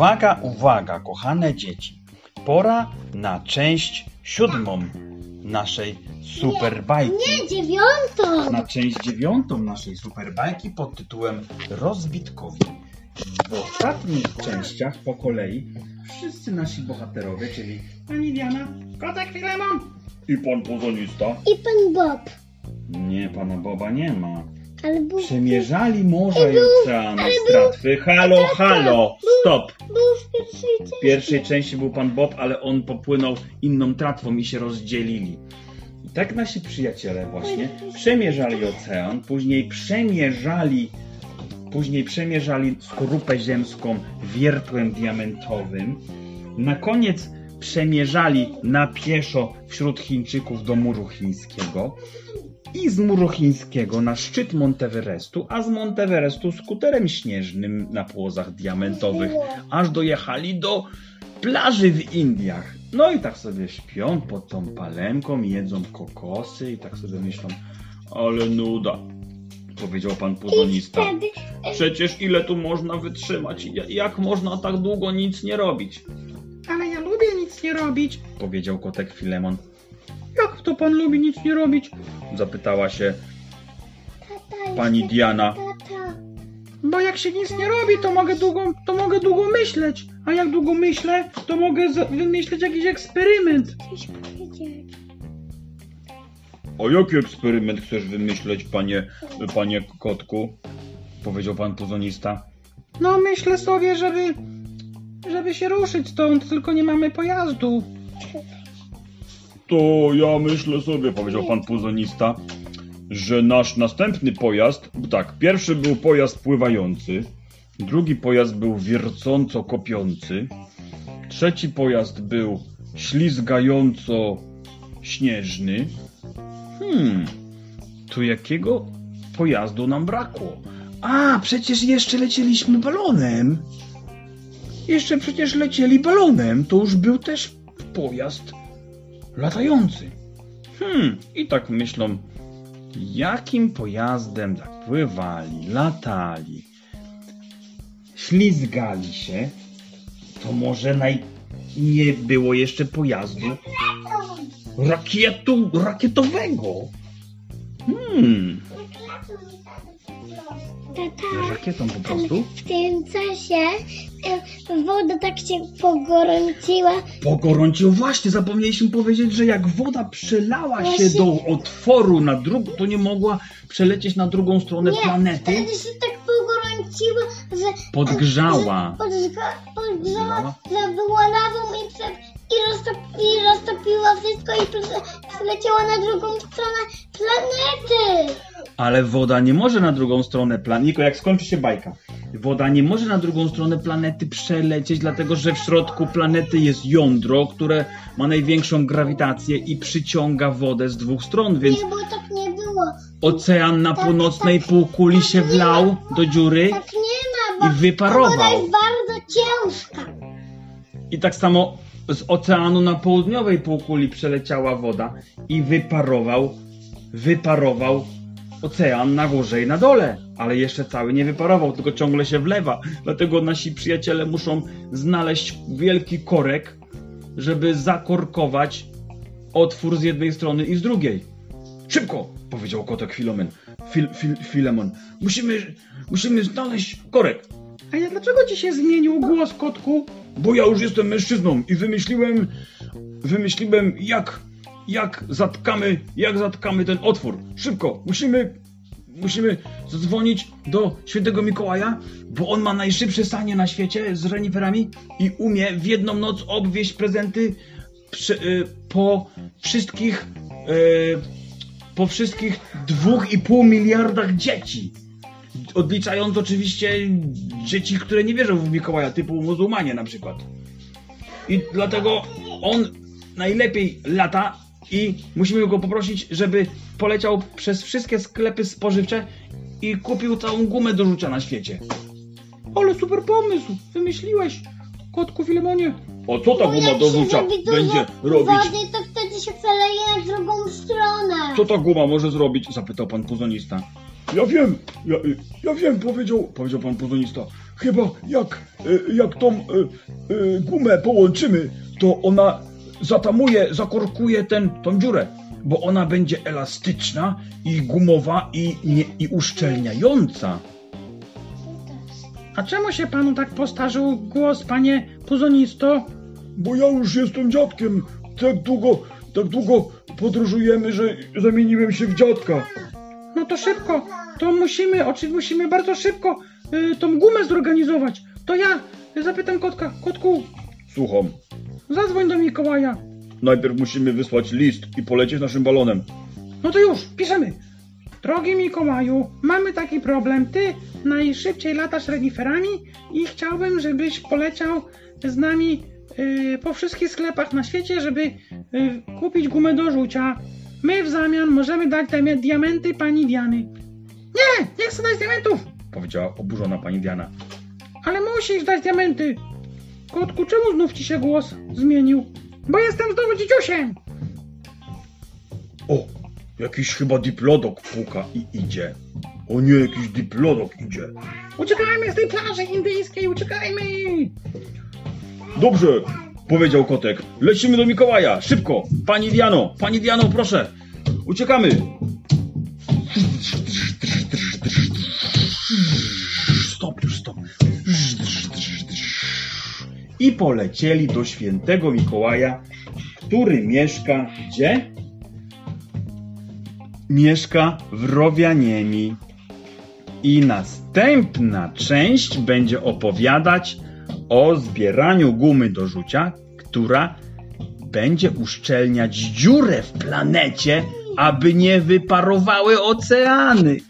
Uwaga, uwaga, kochane dzieci. Pora na część siódmą naszej super bajki. Nie, dziewiątą! Na część dziewiątą naszej super bajki pod tytułem Rozbitkowie. W ostatnich częściach po kolei wszyscy nasi bohaterowie, czyli pani Diana, kotek Filemon i pan pozonista. I pan Bob. Nie, pana Boba nie ma. Przemierzali morza i oceany ale z był- tratwy. Halo, halo, stop! był w pierwszej części. W pierwszej części był pan Bob, ale on popłynął inną tratwą i się rozdzielili. I tak nasi przyjaciele właśnie przemierzali ocean, później przemierzali, później przemierzali skorupę ziemską wiertłem diamentowym. Na koniec przemierzali na pieszo wśród Chińczyków do muru chińskiego i z muru chińskiego na szczyt Monteverestu, a z Monteverestu skuterem śnieżnym na płozach diamentowych aż dojechali do plaży w Indiach. No i tak sobie śpią pod tą palemką, jedzą kokosy i tak sobie myślą, ale nuda, powiedział pan puzonista. Wtedy Przecież ile tu można wytrzymać? Ja- Jak można tak długo nic nie robić? Ale ja lubię nic nie robić, powiedział kotek Filemon. Jak to pan lubi nic nie robić? Zapytała się tata pani jeszcze- Diana. Tata, Bo jak się nic nie robi, to mogę długo, to mogę długo myśleć. A jak długo myślę, to mogę za- wymyśleć jakiś eksperyment. coś powiedzieć. A jaki eksperyment chcesz wymyśleć, panie, panie kotku? Powiedział pan puzonista. No myślę sobie, żeby, żeby się ruszyć stąd, tylko nie mamy pojazdu. To ja myślę sobie, powiedział pan puzonista, że nasz następny pojazd, tak, pierwszy był pojazd pływający, drugi pojazd był wiercąco kopiący, trzeci pojazd był ślizgająco śnieżny. Hmm, to jakiego pojazdu nam brakło? A, przecież jeszcze lecieliśmy balonem. Jeszcze przecież lecieli balonem, to już był też pojazd latający. Hmm, i tak myślą, jakim pojazdem tak pływali, latali, ślizgali się, to może naj... nie było jeszcze pojazdu rakietu, rakietowego. Hmm, Tata, rakietą po prostu. w tym czasie e, woda tak się pogorąciła. Pogorącił właśnie, zapomnieliśmy powiedzieć, że jak woda przelała się Właśnie- do otworu na drugą, to nie mogła przelecieć na drugą stronę Nie, planety. wtedy się tak pogorąciła, że... Podgrzała. Podgrza, podgrzała, Podgrzała? że była lawą i, prze, i, roztop, i roztopiła wszystko i prze, przeleciała na drugą stronę planety. Ale woda nie może na drugą stronę planety. Niko, jak skończy się bajka. Woda nie może na drugą stronę planety przelecieć, dlatego że w środku planety jest jądro, które ma największą grawitację i przyciąga wodę z dwóch stron, więc Nie, bo tak nie było. ocean na północnej półkuli się wlał do dziury Tak nie ma, i bo woda wyparował. jest bardzo ciężka. I tak samo z oceanu na południowej półkuli przeleciała woda i wyparował, wyparował ocean na górze i na dole. Ale jeszcze cały nie wyparował, tylko ciągle się wlewa. Dlatego nasi przyjaciele muszą znaleźć wielki korek, żeby zakorkować otwór z jednej strony i z drugiej. Szybko! powiedział kotek Filomen. Fil, fil, Filemon. Musimy, musimy znaleźć korek. A ja dlaczego ci się zmienił głos, kotku? Bo ja już jestem mężczyzną i wymyśliłem, wymyśliłem jak, jak zatkamy, jak zatkamy ten otwór. Szybko, musimy, musimy zadzwonić do świętego Mikołaja, bo on ma najszybsze sanie na świecie z reniferami i umie w jedną noc obwieźć prezenty przy, y, po wszystkich, y, po wszystkich dwóch i pół miliardach dzieci. Odliczając oczywiście dzieci, które nie wierzą w Mikołaja, typu muzułmanie na przykład. I dlatego on najlepiej lata i musimy go poprosić, żeby poleciał przez wszystkie sklepy spożywcze i kupił całą gumę do rzucia na świecie. Ale super pomysł! Wymyśliłeś, kotku Filemonie. A co ta Bo guma jak do się rzucia zrobi dużo będzie robić? wody, to wtedy się przeleje na drugą stronę. Co ta guma może zrobić? Zapytał pan puzonista. Ja wiem, ja, ja wiem, powiedział, powiedział pan puzonista. chyba jak, e, jak tą e, e, gumę połączymy, to ona zatamuje, zakorkuje ten, tą dziurę, bo ona będzie elastyczna i gumowa i, nie, i uszczelniająca. A czemu się panu tak postarzył głos, panie puzonisto? Bo ja już jestem dziadkiem. Tak długo, tak długo podróżujemy, że zamieniłem się w dziadka. No to szybko, to musimy, oczywiście musimy bardzo szybko y, tą gumę zorganizować. To ja zapytam kotka, kotku, Słucham. Zadzwoń do Mikołaja. Najpierw musimy wysłać list i polecieć naszym balonem. No to już, piszemy. Drogi Mikołaju, mamy taki problem. Ty najszybciej latasz reniferami i chciałbym, żebyś poleciał z nami y, po wszystkich sklepach na świecie, żeby y, kupić gumę do rzucia. My w zamian możemy dać diam- diamenty pani Diany. Nie, nie chcę dać diamentów, Powiedziała oburzona pani Diana. ale musisz dać diamenty. Kotku, czemu znów ci się głos zmienił? Bo jestem znowu dzidziusiem. O, jakiś chyba diplodok puka i idzie. O nie, jakiś diplodok idzie. Uciekajmy z tej plaży indyjskiej, uciekajmy! Dobrze, powiedział kotek. Lecimy do Mikołaja, szybko. Pani Diano, pani Diano, proszę. Uciekamy. I polecieli do świętego Mikołaja, który mieszka gdzie? Mieszka w Rowianiemi. I następna część będzie opowiadać o zbieraniu gumy do rzucia, która będzie uszczelniać dziurę w planecie, aby nie wyparowały oceany.